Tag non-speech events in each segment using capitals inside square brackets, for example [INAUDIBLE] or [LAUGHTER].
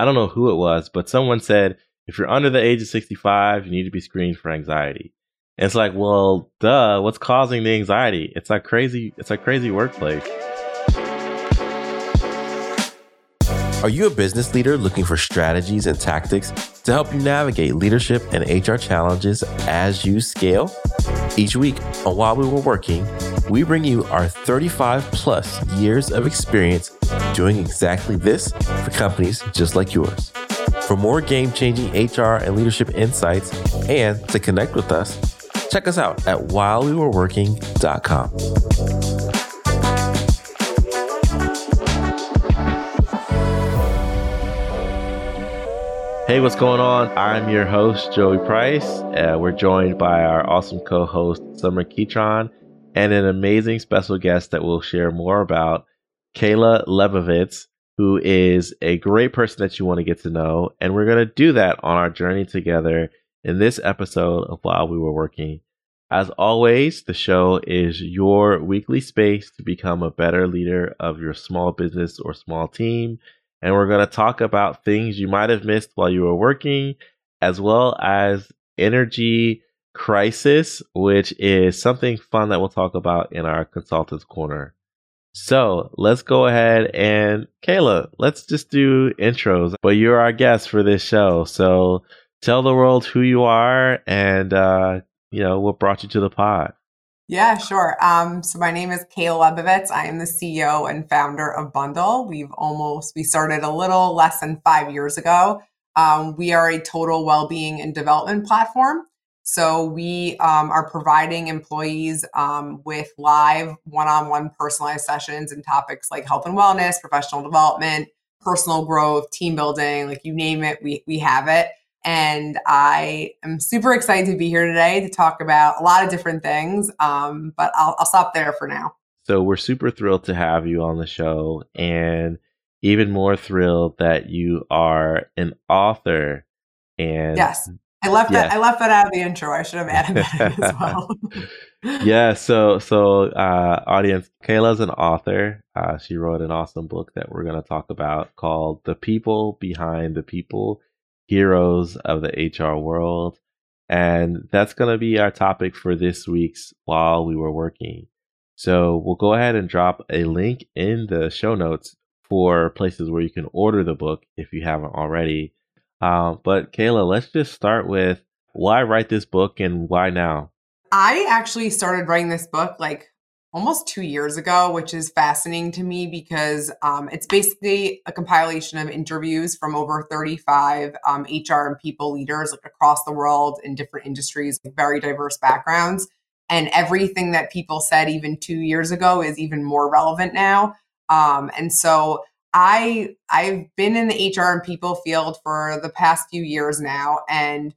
I don't know who it was, but someone said if you're under the age of 65, you need to be screened for anxiety. And it's like, well, duh, what's causing the anxiety? It's like crazy, it's like crazy workplace. Are you a business leader looking for strategies and tactics to help you navigate leadership and HR challenges as you scale? Each week on While We Were Working, we bring you our 35 plus years of experience doing exactly this for companies just like yours. For more game changing HR and leadership insights and to connect with us, check us out at whilewewereworking.com. Hey, what's going on? I'm your host, Joey Price. Uh, we're joined by our awesome co host, Sommer Ketron, and an amazing special guest that we'll share more about, Kayla Lebovits, who is a great person that you want to get to know. And we're going to do that on our journey together in this episode of While We Were Working. As always, the show is your weekly space to become a better leader of your small business or small team and we're going to talk about things you might have missed while you were working, as well as energy crisis, which is something fun that we'll talk about in our consultants corner. So let's go ahead and Kayla, let's just do intros. But you're our guest for this show. So tell the world who you are and, uh, you know, what brought you to the pod. Yeah, sure. Um, so my name is Kayla Lebovits. I am the CEO and founder of Bundle. We've almost we started a little less than five years ago. Um, we are a total well-being and development platform. So we um, are providing employees um, with live one-on-one personalized sessions and topics like health and wellness, professional development, personal growth, team building, like you name it, we we have it. And I am super excited to be here today to talk about a lot of different things. Um, but I'll, I'll stop there for now. So we're super thrilled to have you on the show, and even more thrilled that you are an author. And yes, I left yeah. that. I left that out of the intro. I should have added that as [LAUGHS] well. yeah. [LAUGHS] So, so uh, audience, Kayla's an author. Uh, she wrote an awesome book that we're going to talk about called "The People Behind the People." Heroes of the HR world. And that's going to be our topic for this week's While We Were Working. So we'll go ahead and drop a link in the show notes for places where you can order the book if you haven't already. Uh, but Kayla, let's just start with why write this book and why now? I actually started writing this book like almost two years ago, which is fascinating to me because um, it's basically a compilation of interviews from over 35 um, HR and people leaders like, across the world in different industries, very diverse backgrounds. And everything that people said even two years ago is even more relevant now. Um, and so I I've been in the HR and people field for the past few years now, and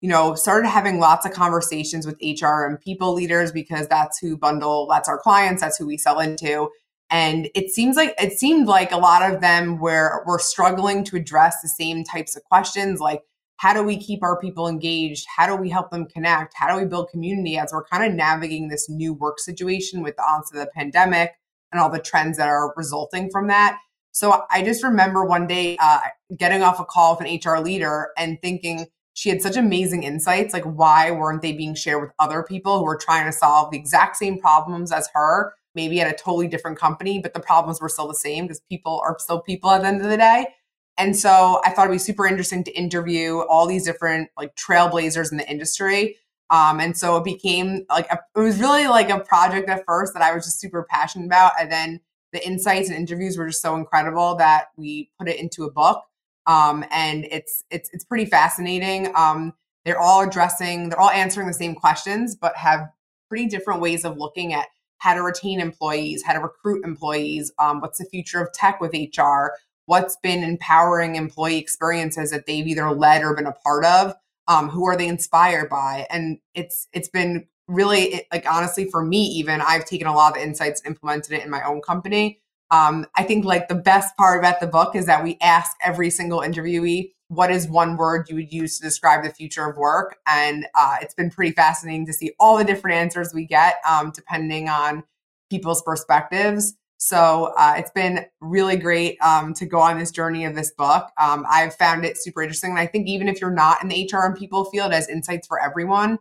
you know, started having lots of conversations with HR and people leaders because that's who bundle, that's our clients, that's who we sell into. And it seems like it seemed like a lot of them were were struggling to address the same types of questions like how do we keep our people engaged? How do we help them connect? How do we build community as we're kind of navigating this new work situation with the onset of the pandemic and all the trends that are resulting from that? So I just remember one day uh, getting off a call with an HR leader and thinking, she had such amazing insights. Like, why weren't they being shared with other people who were trying to solve the exact same problems as her, maybe at a totally different company, but the problems were still the same because people are still people at the end of the day. And so I thought it'd be super interesting to interview all these different like trailblazers in the industry. Um, and so it became like a, it was really like a project at first that I was just super passionate about, and then the insights and interviews were just so incredible that we put it into a book um, and it's it's it's pretty fascinating. Um, they're all addressing, they're all answering the same questions, but have pretty different ways of looking at how to retain employees, how to recruit employees, um, what's the future of tech with HR, what's been empowering employee experiences that they've either led or been a part of, um, who are they inspired by, and it's it's been really like honestly for me even I've taken a lot of insights implemented it in my own company um, I think like the best part about the book is that we ask every single interviewee what is one word you would use to describe the future of work, and uh, it's been pretty fascinating to see all the different answers we get um, depending on people's perspectives. So uh, it's been really great um, to go on this journey of this book. Um, I've found it super interesting. And I think even if you're not in the HR and people field, as insights for everyone.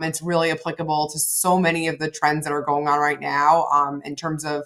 It's really applicable to so many of the trends that are going on right now um, in terms of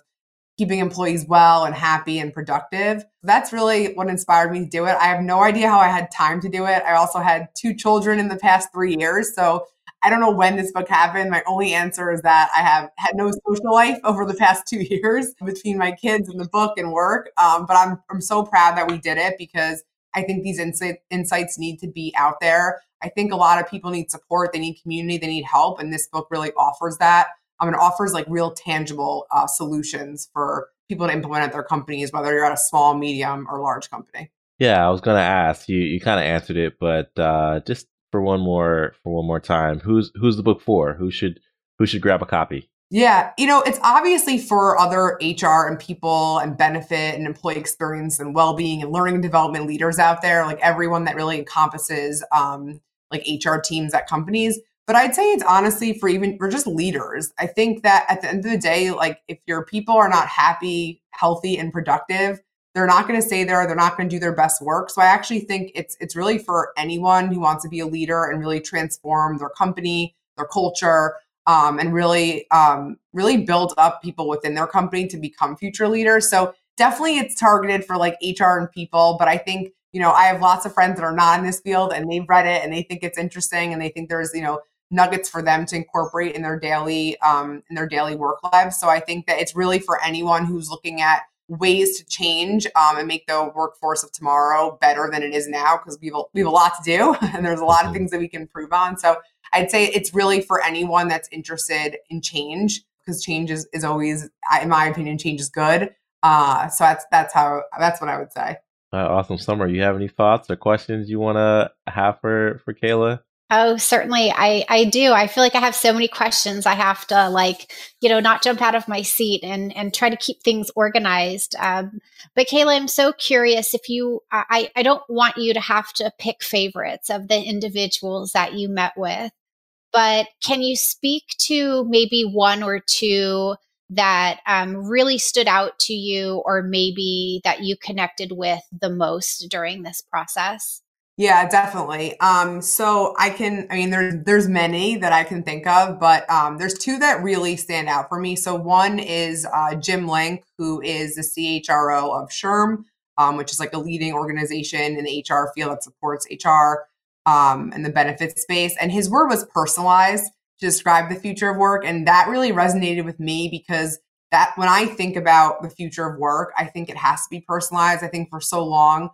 keeping employees well and happy and productive. That's really what inspired me to do it. I have no idea how I had time to do it. I also had two children in the past three years. So I don't know when this book happened. My only answer is that I have had no social life [LAUGHS] over the past two years between my kids and the book and work. Um, but I'm, I'm so proud that we did it because I think these insight, insights need to be out there. I think a lot of people need support, they need community, they need help. And this book really offers that. Um, it offers like real tangible uh, solutions for people to implement at their companies, whether you're at a small, medium, or large company. Yeah, I was going to ask you. You kind of answered it, but uh, just for one more for one more time. Who's who's the book for? Who should who should grab a copy? Yeah, you know, it's obviously for other HR and people and benefit and employee experience and well-being and learning and development leaders out there, like everyone that really encompasses um, like HR teams at companies. But I'd say it's honestly for even for just leaders. I think that at the end of the day, like if your people are not happy, healthy, and productive, they're not going to stay there they're not going to do their best work so i actually think it's it's really for anyone who wants to be a leader and really transform their company their culture um, and really um, really build up people within their company to become future leaders so definitely it's targeted for like hr and people but i think you know i have lots of friends that are not in this field and they've read it and they think it's interesting and they think there's you know nuggets for them to incorporate in their daily um, in their daily work lives so i think that it's really for anyone who's looking at ways to change um, and make the workforce of tomorrow better than it is now because we, we have a lot to do [LAUGHS] and there's a lot of mm-hmm. things that we can improve on. So I'd say it's really for anyone that's interested in change because change is, is always, in my opinion, change is good. Uh, so that's that's how that's what I would say. Uh, awesome, Sommer. You have any thoughts or questions you want to have for for Kayla? Oh, certainly. I, I do. I feel like I have so many questions. I have to like, you know, not jump out of my seat and, and try to keep things organized. Um, but Kayla, I'm so curious if you, I, I don't want you to have to pick favorites of the individuals that you met with, but can you speak to maybe one or two that um, really stood out to you or maybe that you connected with the most during this process? Yeah, definitely. Um, so I can, I mean, there's there's many that I can think of, but um, there's two that really stand out for me. So one is uh, Jim Link, who is the CHRO of SHRM, um, which is like a leading organization in the HR field that supports HR um, and the benefits space. And his word was personalized to describe the future of work, and that really resonated with me because that when I think about the future of work, I think it has to be personalized. I think for so long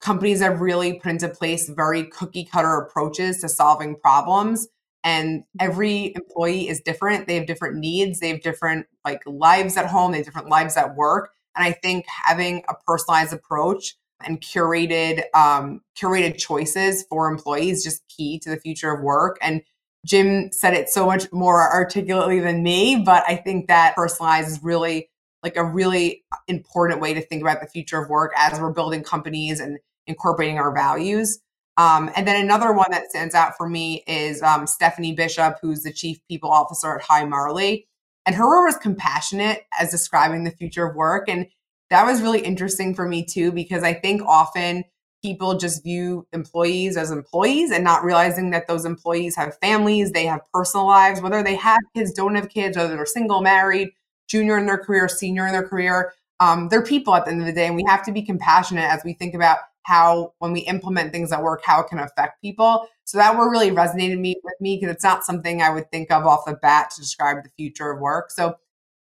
companies have really put into place very cookie cutter approaches to solving problems and every employee is different. They have different needs. They have different like lives at home. They have different lives at work. And i think having a personalized approach and curated um, curated choices for employees just key to the future of work. And jim said it so much more articulately than me but i think that personalized is really like a really important way to think about the future of work as we're building companies and incorporating our values. Um, and then another one that stands out for me is um, Stephanie Bishop, who's the chief people officer at Hi Marley. And her word was compassionate as describing the future of work. And that was really interesting for me too, because I think often people just view employees as employees and not realizing that those employees have families, they have personal lives, whether they have kids, don't have kids, whether they're single, married, junior in their career, senior in their career. Um, they're people at the end of the day, and we have to be compassionate as we think about how when we implement things at work, how it can affect people. So that word really resonated me with me because it's not something I would think of off the bat to describe the future of work. So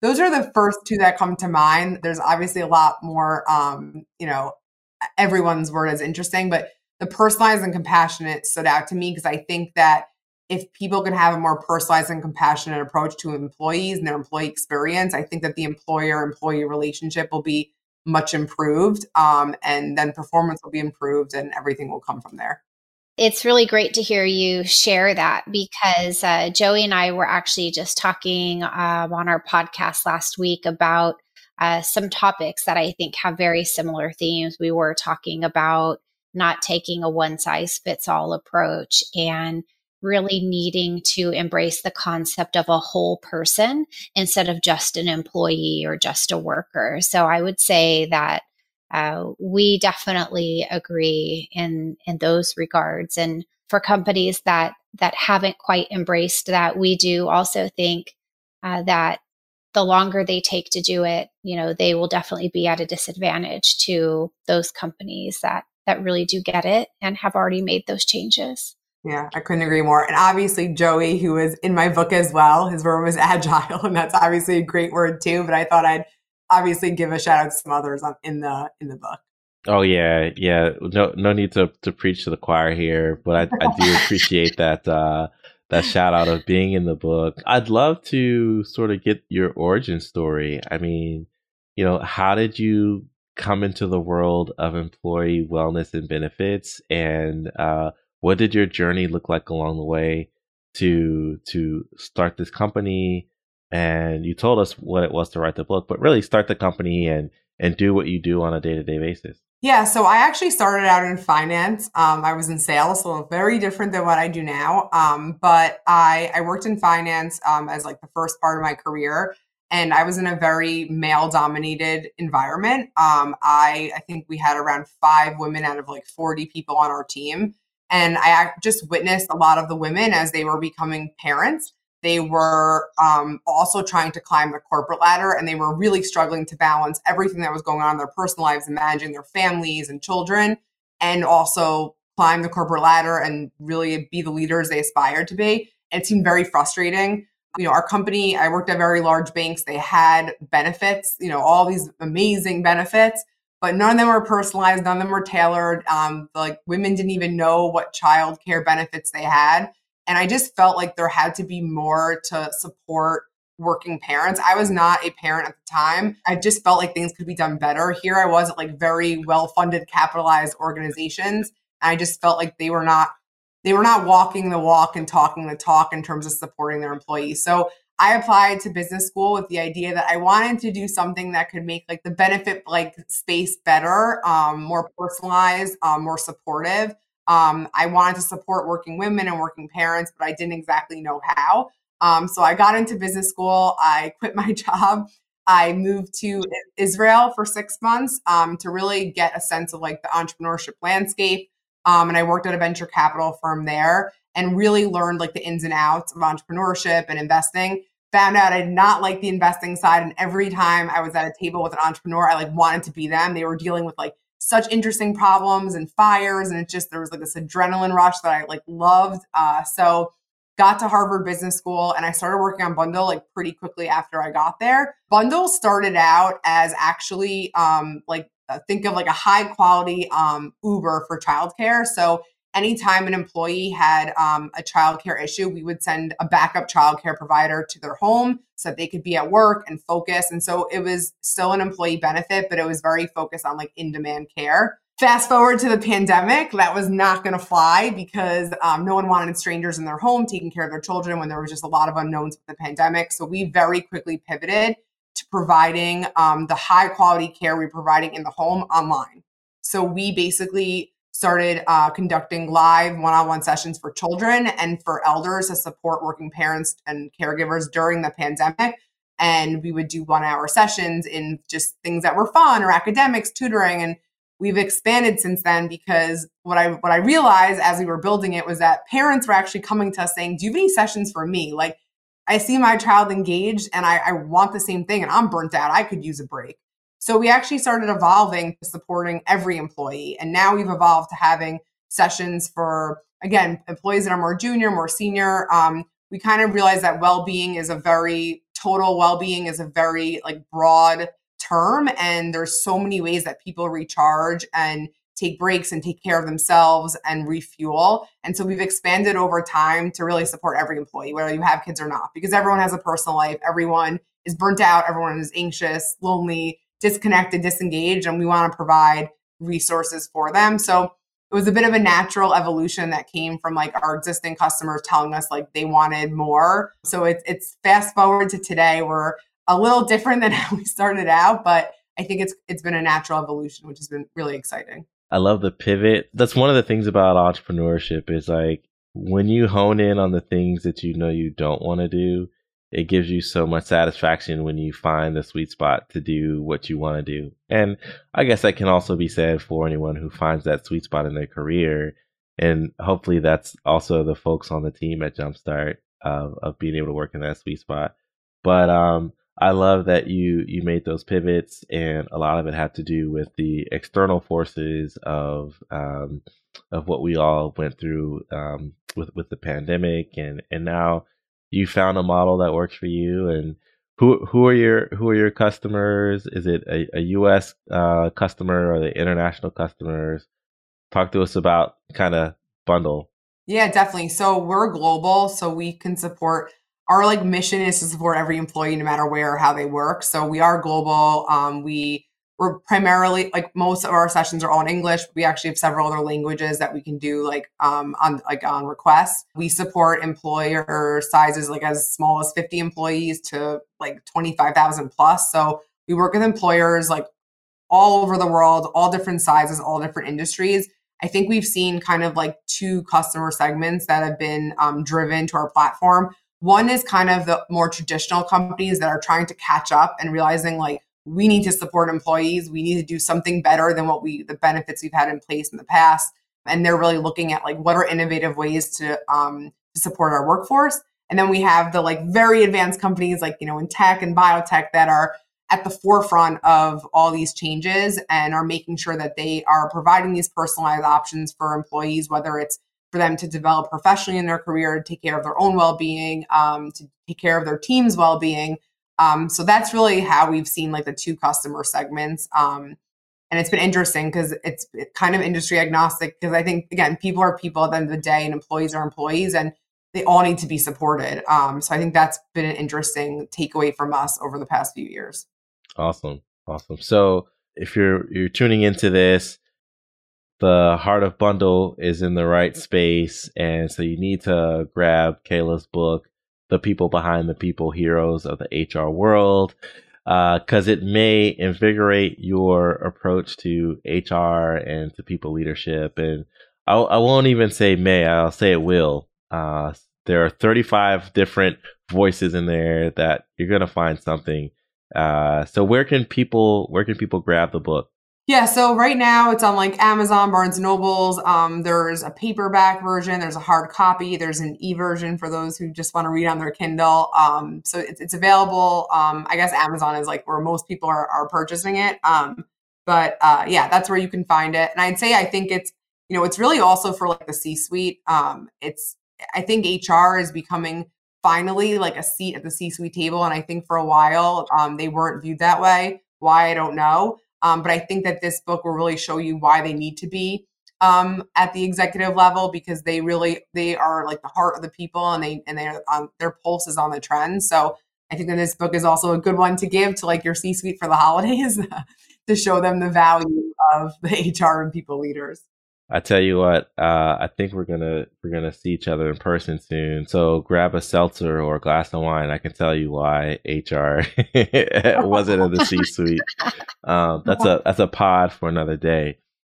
those are the first two that come to mind. There's obviously a lot more, um, you know, everyone's word is interesting, but the personalized and compassionate stood out to me because I think that if people can have a more personalized and compassionate approach to employees and their employee experience, I think that the employer employee relationship will be much improved. Um, and then performance will be improved and everything will come from there. It's really great to hear you share that because uh, Joey and I were actually just talking uh, on our podcast last week about uh, some topics that I think have very similar themes. We were talking about not taking a one size fits all approach and really needing to embrace the concept of a whole person instead of just an employee or just a worker. So I would say that uh, we definitely agree in in those regards. And for companies that that haven't quite embraced that, we do also think uh, that the longer they take to do it, you know, they will definitely be at a disadvantage to those companies that that really do get it and have already made those changes. Yeah, I couldn't agree more. And obviously, Joey, who was in my book as well, his word was [LAUGHS] agile, and that's obviously a great word too. But I thought I'd obviously give a shout out to some others in the in the book. Oh yeah, yeah. No, no need to to preach to the choir here, but I, I do appreciate [LAUGHS] that uh, that shout out of being in the book. I'd love to sort of get your origin story. I mean, you know, how did you come into the world of employee wellness and benefits, and uh, what did your journey look like along the way to to start this company? And you told us what it was to write the book, but really start the company and and do what you do on a day to day basis. Yeah, so I actually started out in finance. Um, I was in sales, so very different than what I do now. Um, but I, I worked in finance um, as like the first part of my career, and I was in a very male dominated environment. Um, I I think we had around five women out of like forty people on our team, and I just witnessed a lot of the women as they were becoming parents they were um, also trying to climb the corporate ladder and they were really struggling to balance everything that was going on in their personal lives and managing their families and children and also climb the corporate ladder and really be the leaders they aspired to be. And it seemed very frustrating. You know, our company, I worked at very large banks. They had benefits, you know, all these amazing benefits, but none of them were personalized. None of them were tailored. Um, like women didn't even know what child care benefits they had. And I just felt like there had to be more to support working parents. I was not a parent at the time. I just felt like things could be done better. Here I was at like very well-funded capitalized organizations. And I just felt like they were not they were not walking the walk and talking the talk in terms of supporting their employees. So I applied to business school with the idea that I wanted to do something that could make like the benefit like space better, um, more personalized, um, more supportive. Um, I wanted to support working women and working parents, but I didn't exactly know how. Um, so I got into business school. I [LAUGHS] quit my job. I moved to Israel for six months um, to really get a sense of like the entrepreneurship landscape. Um, and I worked at a venture capital firm there and really learned like the ins and outs of entrepreneurship and investing. Found out I did not like the investing side. And every time I was at a table with an entrepreneur, I like wanted to be them. They were dealing with like such interesting problems and fires and it just there was like this adrenaline rush that i like loved uh, so got to harvard business school and i started working on bundle like pretty quickly after i got there bundle started out as actually um, like uh, think of like a high quality um, uber for childcare so anytime an employee had um, a childcare issue, we would send a backup childcare provider to their home so that they could be at work and focus. And so it was still an employee benefit, but it was very focused on like in demand care. Fast forward to the pandemic, that was not going to fly because um, no one wanted strangers in their home taking care of their children when there was just a lot of unknowns with the pandemic. So we very quickly pivoted to providing um, the high quality care we're providing in the home online. So we basically started uh, conducting live one-on-one sessions for children and for elders to support working parents and caregivers during the pandemic. And we would do one hour sessions in just things that were fun or academics tutoring. And we've expanded since then because what i what i realized as we were building it was that parents were actually coming to us saying do you have any sessions for me? Like i see my child engaged and I, I want the same thing and i'm burnt out. I could use a break so we actually started evolving to supporting every employee. And now we've evolved to having sessions for, again, employees that are more junior, more senior. Um, we kind of realized that well-being is a very total well-being is a very like broad term and there's so many ways that people recharge and take breaks and take care of themselves and refuel. And so we've expanded over time to really support every employee, whether you have kids or not, because everyone has a personal life. Everyone is burnt out. Everyone is anxious, lonely disconnected, disengaged, and we want to provide resources for them. So it was a bit of a natural evolution that came from like our existing customers telling us like they wanted more. So it's it's fast forward to today. We're a little different than [LAUGHS] how we started out, but I think it's it's been a natural evolution, which has been really exciting. I love the pivot. That's one of the things about entrepreneurship is like when you hone in on the things that you know you don't want to do, it gives you so much satisfaction when you find the sweet spot to do what you want to do. And I guess that can also be said for anyone who finds that sweet spot in their career. And hopefully that's also the folks on the team at Jumpstart of, of being able to work in that sweet spot. But um, I love that you you made those pivots, and a lot of it had to do with the external forces of um, of what we all went through um, with with the pandemic, and and now you found a model that works for you. And who who are your who are your customers? Is it a, a U.S. Uh, customer or the international customers? Talk to us about kind of bundle. Yeah, definitely. So we're global, so we can support our like mission is to support every employee no matter where or how they work. So we are global. Um, we we're primarily like most of our sessions are all in English. We actually have several other languages that we can do like um, on like on request. We support employer sizes like as small as 50 employees to like 25,000 plus. So we work with employers like all over the world, all different sizes, all different industries. I think we've seen kind of like two customer segments that have been um, driven to our platform. One is kind of the more traditional companies that are trying to catch up and realizing like we need to support employees. We need to do something better than what we the benefits we've had in place in the past. And they're really looking at like what are innovative ways to um, to support our workforce. And then we have the like very advanced companies like you know in tech and biotech that are at the forefront of all these changes and are making sure that they are providing these personalized options for employees, whether it's for them to develop professionally in their career, to take care of their own well being, um, to take care of their team's well being. Um, so that's really how we've seen like the two customer segments. Um, and it's been interesting because it's kind of industry agnostic because I think, again, people are people at the end of the day and employees are employees and they all need to be supported. Um, so I think that's been an interesting takeaway from us over the past few years. Awesome. Awesome. So if you're you're tuning into this the heart of bundle is in the right space and so you need to grab kayla's book the people behind the people heroes of the hr world because uh, it may invigorate your approach to hr and to people leadership. And i, I won't even say may i'll say it will. Uh, there are 35 different voices in there that you're going to find something. Uh, so where can people where can people grab the book yeah, so right now it's on like Amazon, Barnes and Nobles. Um, there's a paperback version, there's a hard copy, there's an e version for those who just want to read on their Kindle. Um, so it's, it's available. Um, I guess Amazon is like where most people are, are purchasing it. Um, but uh, yeah, that's where you can find it. And I'd say I think it's you know it's really also for like the C suite. Um, it's I think HR is becoming finally like a seat at the C suite table, and I think for a while um, they weren't viewed that way. Why I don't know. Um, but I think that this book will really show you why they need to be um, at the executive level because they really they are like the heart of the people and they and they're um, their pulse is on the trend. So I think that this book is also a good one to give to like your C-suite for the [LAUGHS] holidays to show them the value of the HR and people leaders. I tell you what, uh, I think we're gonna we're gonna see each other in person soon. So grab a seltzer or a glass of wine. I can tell you why HR [LAUGHS] wasn't in the C suite. Um, [LAUGHS] that's a that's a pod for another day.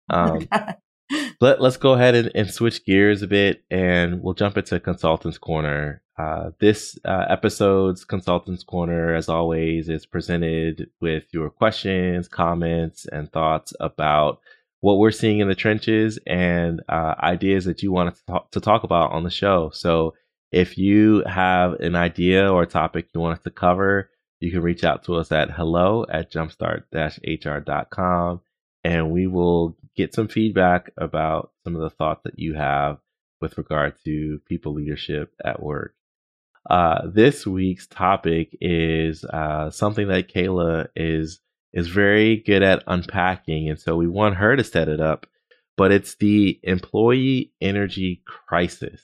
Um, [LAUGHS] let let's go ahead and, and, switch gears a bit, and we'll jump into Consultants Corner. Uh, this uh, episode's Consultants Corner, as always, is presented with your questions, comments, and thoughts about what we're seeing in the trenches and uh, ideas that you want to talk, to talk about on the show. So if you have an idea or a topic you want us to cover, you can reach out to us at hello at jumpstart-hr.com and we will get some feedback about some of the thoughts that you have with regard to people leadership at work. Uh, this week's topic is uh, something that Kayla is is very good at unpacking. And so we want her to set it up. But it's the employee energy crisis.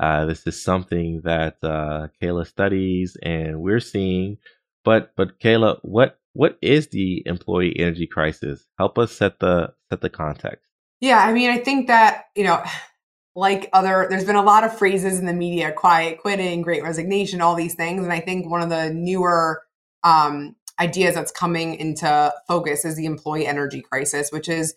Uh, this is something that uh, Kayla studies and we're seeing. But but Kayla, what what is the employee energy crisis? Help us set the set the context. Yeah, I mean, I think that you know, like other, there's been a lot of phrases in the media: quiet quitting, great resignation, all these things. And I think one of the newer um, ideas that's coming into focus is the employee energy crisis, which is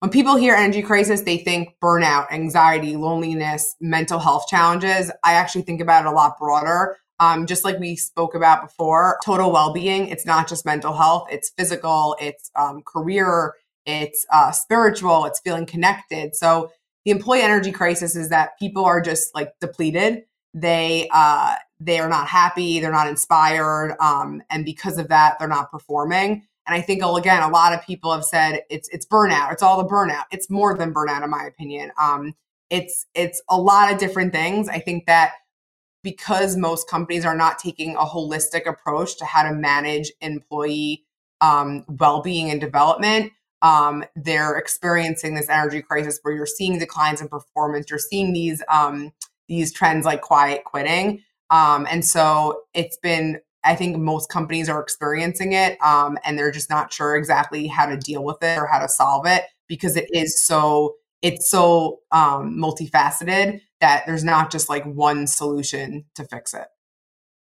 when people hear energy crisis, they think burnout, anxiety, loneliness, mental health challenges. I actually think about it a lot broader. Um, just like we spoke about before, total well being, it's not just mental health, it's physical, it's um, career, it's uh, spiritual, it's feeling connected. So the employee energy crisis is that people are just like depleted. They uh, they are not happy, they're not inspired, um, and because of that, they're not performing. And I think again, a lot of people have said it's it's burnout. It's all the burnout. It's more than burnout, in my opinion. Um, it's it's a lot of different things. I think that because most companies are not taking a holistic approach to how to manage employee um, well-being and development um, they're experiencing this energy crisis where you're seeing declines in performance you're seeing these um, these trends like quiet quitting um, and so it's been i think most companies are experiencing it um, and they're just not sure exactly how to deal with it or how to solve it because it is so it's so um, multifaceted that there's not just like one solution to fix it.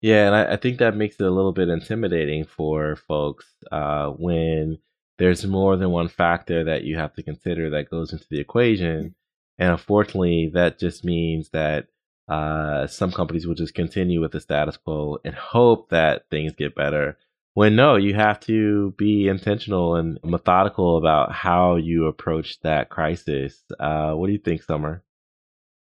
Yeah, and I, I think that makes it a little bit intimidating for folks uh, when there's more than one factor that you have to consider that goes into the equation. And unfortunately, that just means that uh, some companies will just continue with the status quo and hope that things get better. When no, you have to be intentional and methodical about how you approach that crisis. Uh, what do you think, Sommer?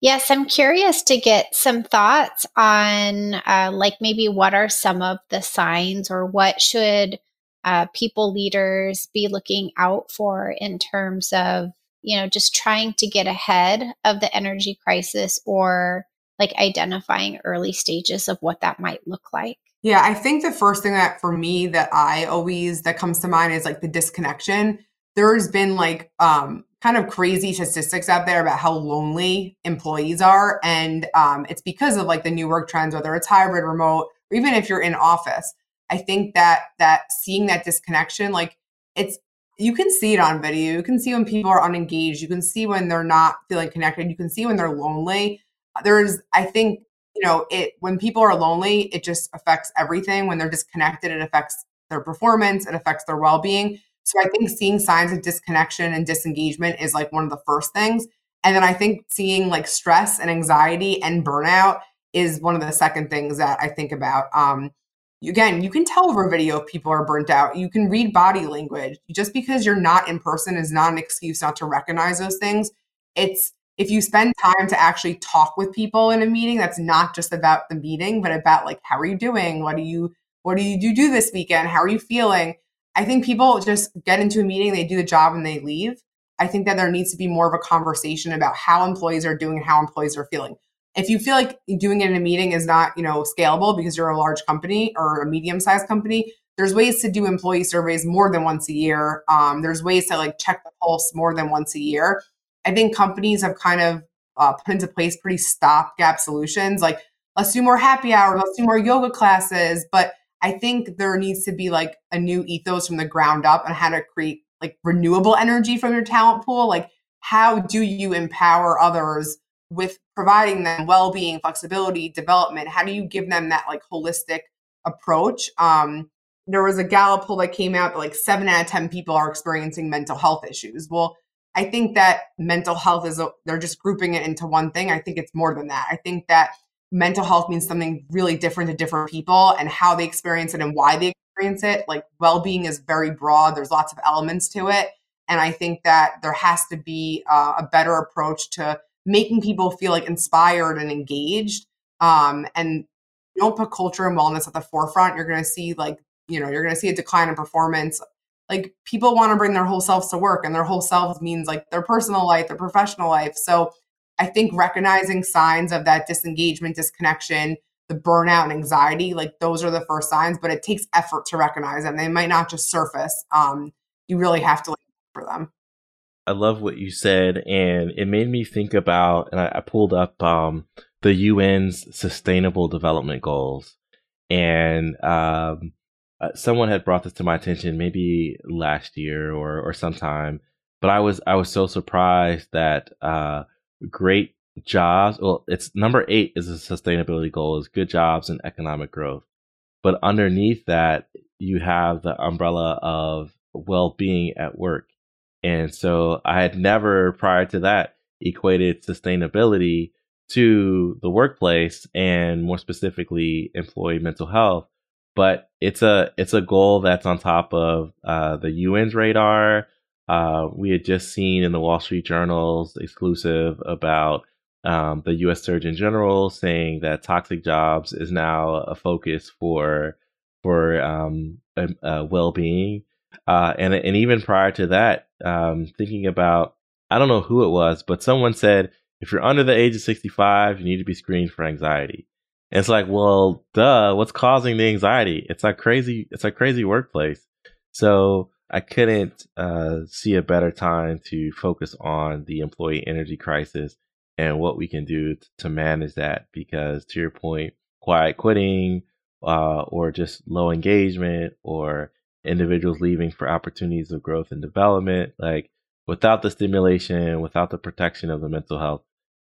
Yes, I'm curious to get some thoughts on, uh, like, maybe what are some of the signs or what should uh, people leaders be looking out for in terms of, you know, just trying to get ahead of the energy crisis or like identifying early stages of what that might look like? Yeah, I think the first thing that for me that I always that comes to mind is like the disconnection. There's been like um kind of crazy statistics out there about how lonely employees are. And um, it's because of like the new work trends, whether it's hybrid, remote, or even if you're in office. I think that that seeing that disconnection, like it's you can see it on video. You can see when people are unengaged. You can see when they're not feeling connected. You can see when they're lonely. There's, I think, you know, it when people are lonely, it just affects everything. When they're disconnected, it affects their performance. It affects their well-being. So I think seeing signs of disconnection and disengagement is like one of the first things. And then I think seeing like stress and anxiety and burnout is one of the second things that I think about. Um, again, you can tell over video if people are burnt out. You can read body language. Just because you're not in person is not an excuse not to recognize those things. It's if you spend time to actually talk with people in a meeting, that's not just about the meeting, but about like how are you doing? What do you what do you do this weekend? How are you feeling? I think people just get into a meeting, they do the job, and they leave. I think that there needs to be more of a conversation about how employees are doing and how employees are feeling. If you feel like doing it in a meeting is not, you know, scalable because you're a large company or a medium-sized company, there's ways to do employee surveys more than once a year. Um, there's ways to like check the pulse more than once a year. I think companies have kind of uh, put into place pretty stopgap solutions, like let's do more happy hours, let's do more yoga classes, but I think there needs to be like a new ethos from the ground up on how to create like renewable energy from your talent pool. Like, how do you empower others with providing them well being, flexibility, development? How do you give them that like holistic approach? Um, there was a Gallup poll that came out that like seven out of 10 people are experiencing mental health issues. Well, I think that mental health is, a, they're just grouping it into one thing. I think it's more than that. I think that mental health means something really different to different people and how they experience it and why they experience it. Like well being is very broad, there's lots of elements to it. And I think that there has to be uh, a better approach to making people feel like inspired and engaged. Um, and don't put culture and wellness at the forefront, you're going to see like, you know, you're going to see a decline in performance. Like people want to bring their whole selves to work, and their whole selves means like their personal life, their professional life. So I think recognizing signs of that disengagement, disconnection, the burnout and anxiety, like those are the first signs, but it takes effort to recognize them. They might not just surface. Um, you really have to look for them. I love what you said, and it made me think about, and I, I pulled up um, the UN's Sustainable Development Goals, and um, uh, someone had brought this to my attention maybe last year or or sometime, but I was I was so surprised that uh, great jobs. Well, it's number eight is a sustainability goal is good jobs and economic growth. But underneath that, you have the umbrella of well being at work. And so I had never prior to that equated sustainability to the workplace and more specifically employee mental health. But it's a it's a goal that's on top of uh, the UN's radar. Uh, we had just seen in the Wall Street Journal's exclusive about um, the U.S. Surgeon General saying that toxic jobs is now a focus for for um, uh, well being, and and even prior to that, um, thinking about I don't know who it was, but someone said if you're under the age of 65, you need to be screened for anxiety. It's like, well, duh, what's causing the anxiety? It's a crazy, it's a crazy workplace. So I couldn't uh, see a better time to focus on the employee energy crisis and what we can do t- to manage that. Because to your point, quiet quitting uh, or just low engagement or individuals leaving for opportunities of growth and development, like without the stimulation, without the protection of the mental health,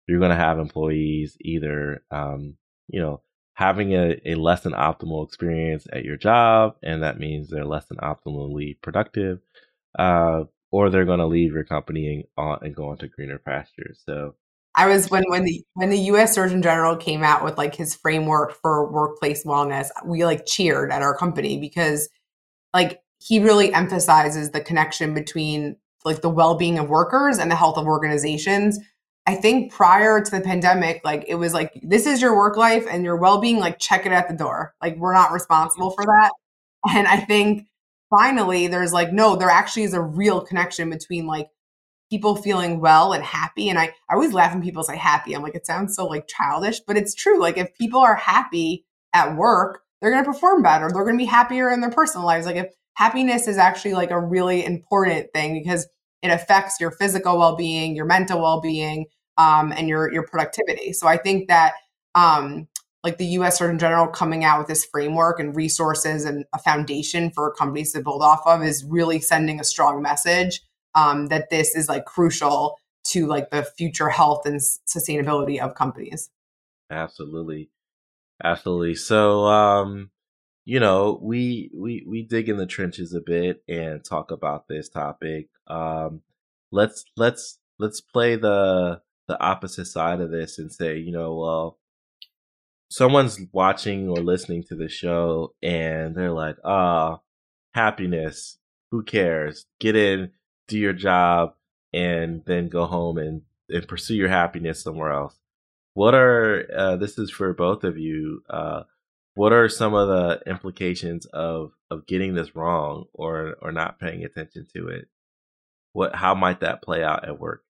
you're going to have employees either, um, you know, having a, a less than optimal experience at your job, and that means they're less than optimally productive, uh, or they're going to leave your company and, and go into greener pastures. So, I was when when the when the U.S. Surgeon General came out with like his framework for workplace wellness, we like cheered at our company because like he really emphasizes the connection between like the well-being of workers and the health of organizations I think prior to the pandemic, like it was like, this is your work life and your well being, like check it at the door. Like we're not responsible for that. [LAUGHS] And I think finally there's like, no, there actually is a real connection between like people feeling well and happy. And I, I always laugh when people say happy. I'm like, it sounds so like childish, but it's true. Like if people are happy at work, they're going to perform better. They're going to be happier in their personal lives. Like if happiness is actually like a really important thing because it affects your physical well-being, your mental well-being, um, and your your productivity. So I think that um, like the U.S. Surgeon General coming out with this framework and resources and a foundation for companies to build off of is really sending a strong message um, that this is like crucial to like the future health and sustainability of companies. Absolutely, absolutely. So um, you know, we we we dig in the trenches a bit and talk about this topic. Um, let's let's let's play the the opposite side of this and say, you know, well, someone's watching or listening to the show and they're like, ah, oh, happiness. Who cares? Get in, do your job, and then go home and, and pursue your happiness somewhere else. What are, uh, this is for both of you, uh, what are some of the implications of of getting this wrong or or not paying attention to it? What how might that play out at work?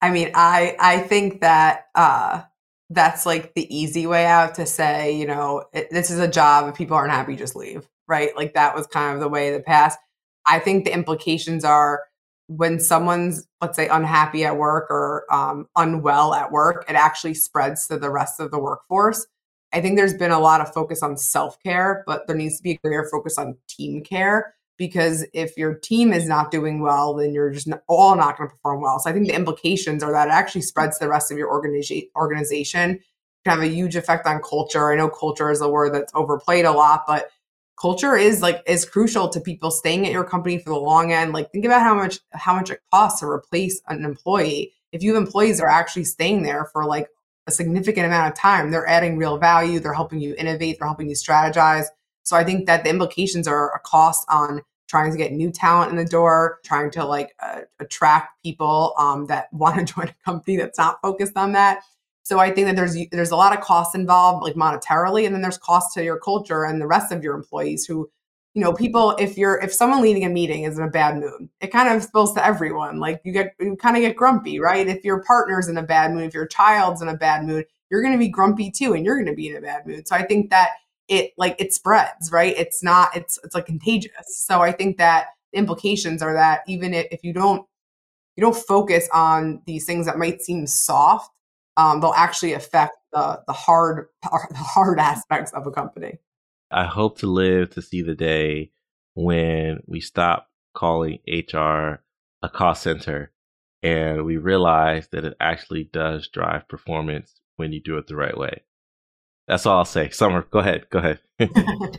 I mean i i think that uh that's like the easy way out to say you know it, this is a job if people aren't happy just leave right? Like that was kind of the way of the past. I think the implications are when someone's let's say unhappy at work or um, unwell at work it actually spreads to the rest of the workforce I think there's been a lot of focus on self care, but there needs to be a greater focus on team care because if your team is not doing well, then you're just all not going to perform well. So I think the implications are that it actually spreads to the rest of your organiza- organization. Can have a huge effect on culture. I know culture is a word that's overplayed a lot, but culture is like is crucial to people staying at your company for the long end. Like think about how much how much it costs to replace an employee. If you have employees that are actually staying there for like a significant amount of time, they're adding real value. They're helping you innovate. They're helping you strategize. So I think that the implications are a cost on trying to get new talent in the door, trying to like uh, attract people um, that [LAUGHS] want to join a company that's not focused on that. So I think that there's there's a lot of costs involved, like monetarily, and then there's costs to your culture and the rest of your employees who you know, people, if you're, if someone leading a meeting is in a bad mood, it kind of spills to everyone. Like you get, you kind of get grumpy, right? If your partner's in a bad mood, if your child's in a bad mood, you're going to be grumpy too, and you're going to be in a bad mood. So I think that it, like, it spreads, right? It's not, it's, it's like contagious. So I think that implications are that even if, if you don't, you don't focus on these things that might seem soft, um, they'll actually affect the, the hard, [LAUGHS] the hard aspects of a company. I hope to live to see the day when we stop calling HR a cost center and we realize that it actually does drive performance when you do it the right way. That's all I'll say. Sommer, go ahead. Go ahead. [LAUGHS]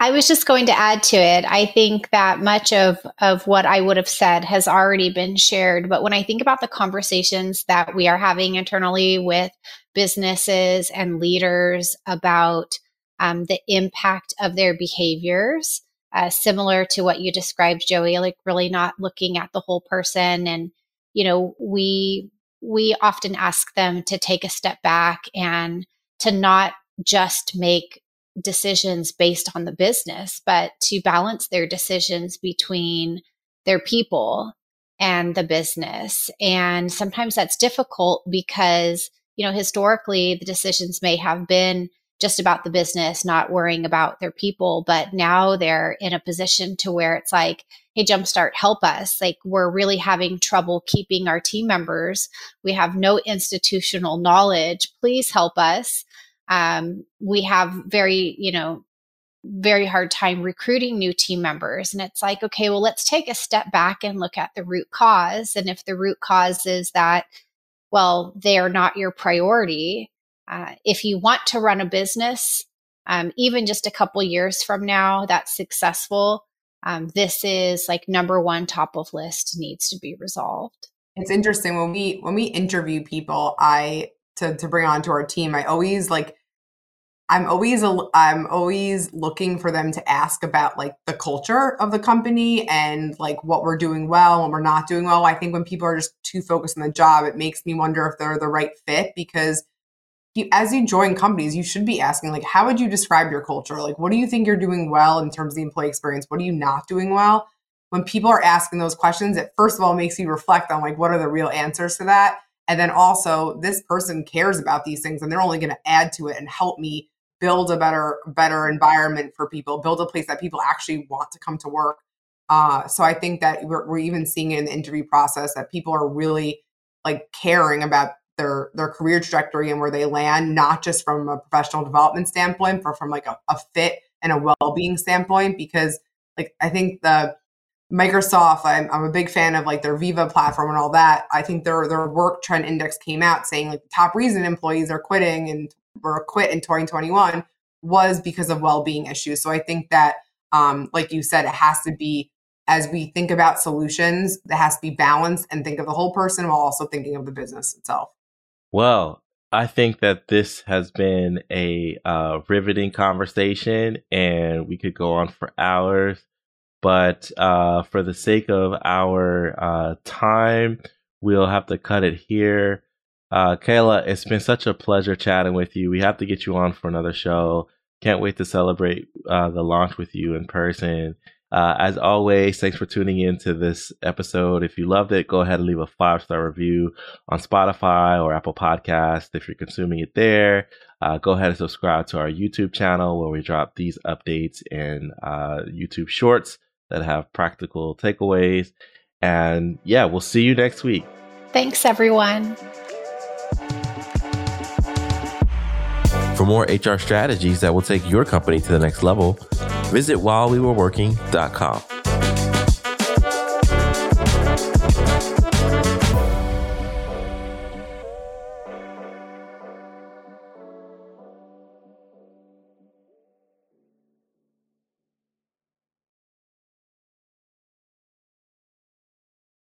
I was just going to add to it. I think that much of, of what I would have said has already been shared. But when I think about the conversations that we are having internally with businesses and leaders about um, the impact of their behaviors, uh, similar to what you described, Joey, like really not looking at the whole person. And, you know, we, we often ask them to take a step back and to not just make decisions based on the business, but to balance their decisions between their people and the business. And sometimes that's difficult because, you know, historically the decisions may have been just about the business, not worrying about their people. But now they're in a position to where it's like, hey, Jumpstart, help us. Like, we're really having trouble keeping our team members. We have no institutional knowledge. Please help us. Um, we have very, you know, very hard time recruiting new team members. And it's like, okay, well, let's take a step back and look at the root cause. And if the root cause is that, well, they are not your priority, uh, if you want to run a business, um, even just a couple years from now that's successful, um, this is like number one top of list needs to be resolved. It's interesting when we when we interview people, I to to bring on to our team, I always like I'm always I'm always looking for them to ask about like the culture of the company and like what we're doing well and we're not doing well. I think when people are just too focused on the job, it makes me wonder if they're the right fit because you, as you join companies, you should be asking like, how would you describe your culture? Like, what do you think you're doing well in terms of the employee experience? What are you not doing well? When people are asking those questions, it first of all makes you reflect on like, what are the real answers to that? And then also, this person cares about these things, and they're only going to add to it and help me build a better, better environment for people, build a place that people actually want to come to work. Uh, so I think that we're, we're even seeing it in the interview process that people are really like caring about their their career trajectory and where they land, not just from a professional development standpoint, but from like a, a fit and a well-being standpoint. Because like I think the Microsoft, I'm, I'm a big fan of like their Viva platform and all that. I think their their work trend index came out saying like the top reason employees are quitting and were quit in 2021 was because of well-being issues. So I think that um, like you said, it has to be as we think about solutions, it has to be balanced and think of the whole person while also thinking of the business itself. Well, I think that this has been a uh, riveting conversation, and we could go on for hours. But uh, for the sake of our uh, time, we'll have to cut it here. Uh, Kayla, it's been such a pleasure chatting with you. We have to get you on for another show. Can't wait to celebrate uh, the launch with you in person. Uh, as always, thanks for tuning in to this episode. If you loved it, go ahead and leave a five star review on Spotify or Apple Podcast if you're consuming it there. Uh, go ahead and subscribe to our YouTube channel where we drop these updates and uh, YouTube shorts that have practical takeaways. And yeah, we'll see you next week. Thanks, everyone. For more HR strategies that will take your company to the next level, visit whilewewereworking.com.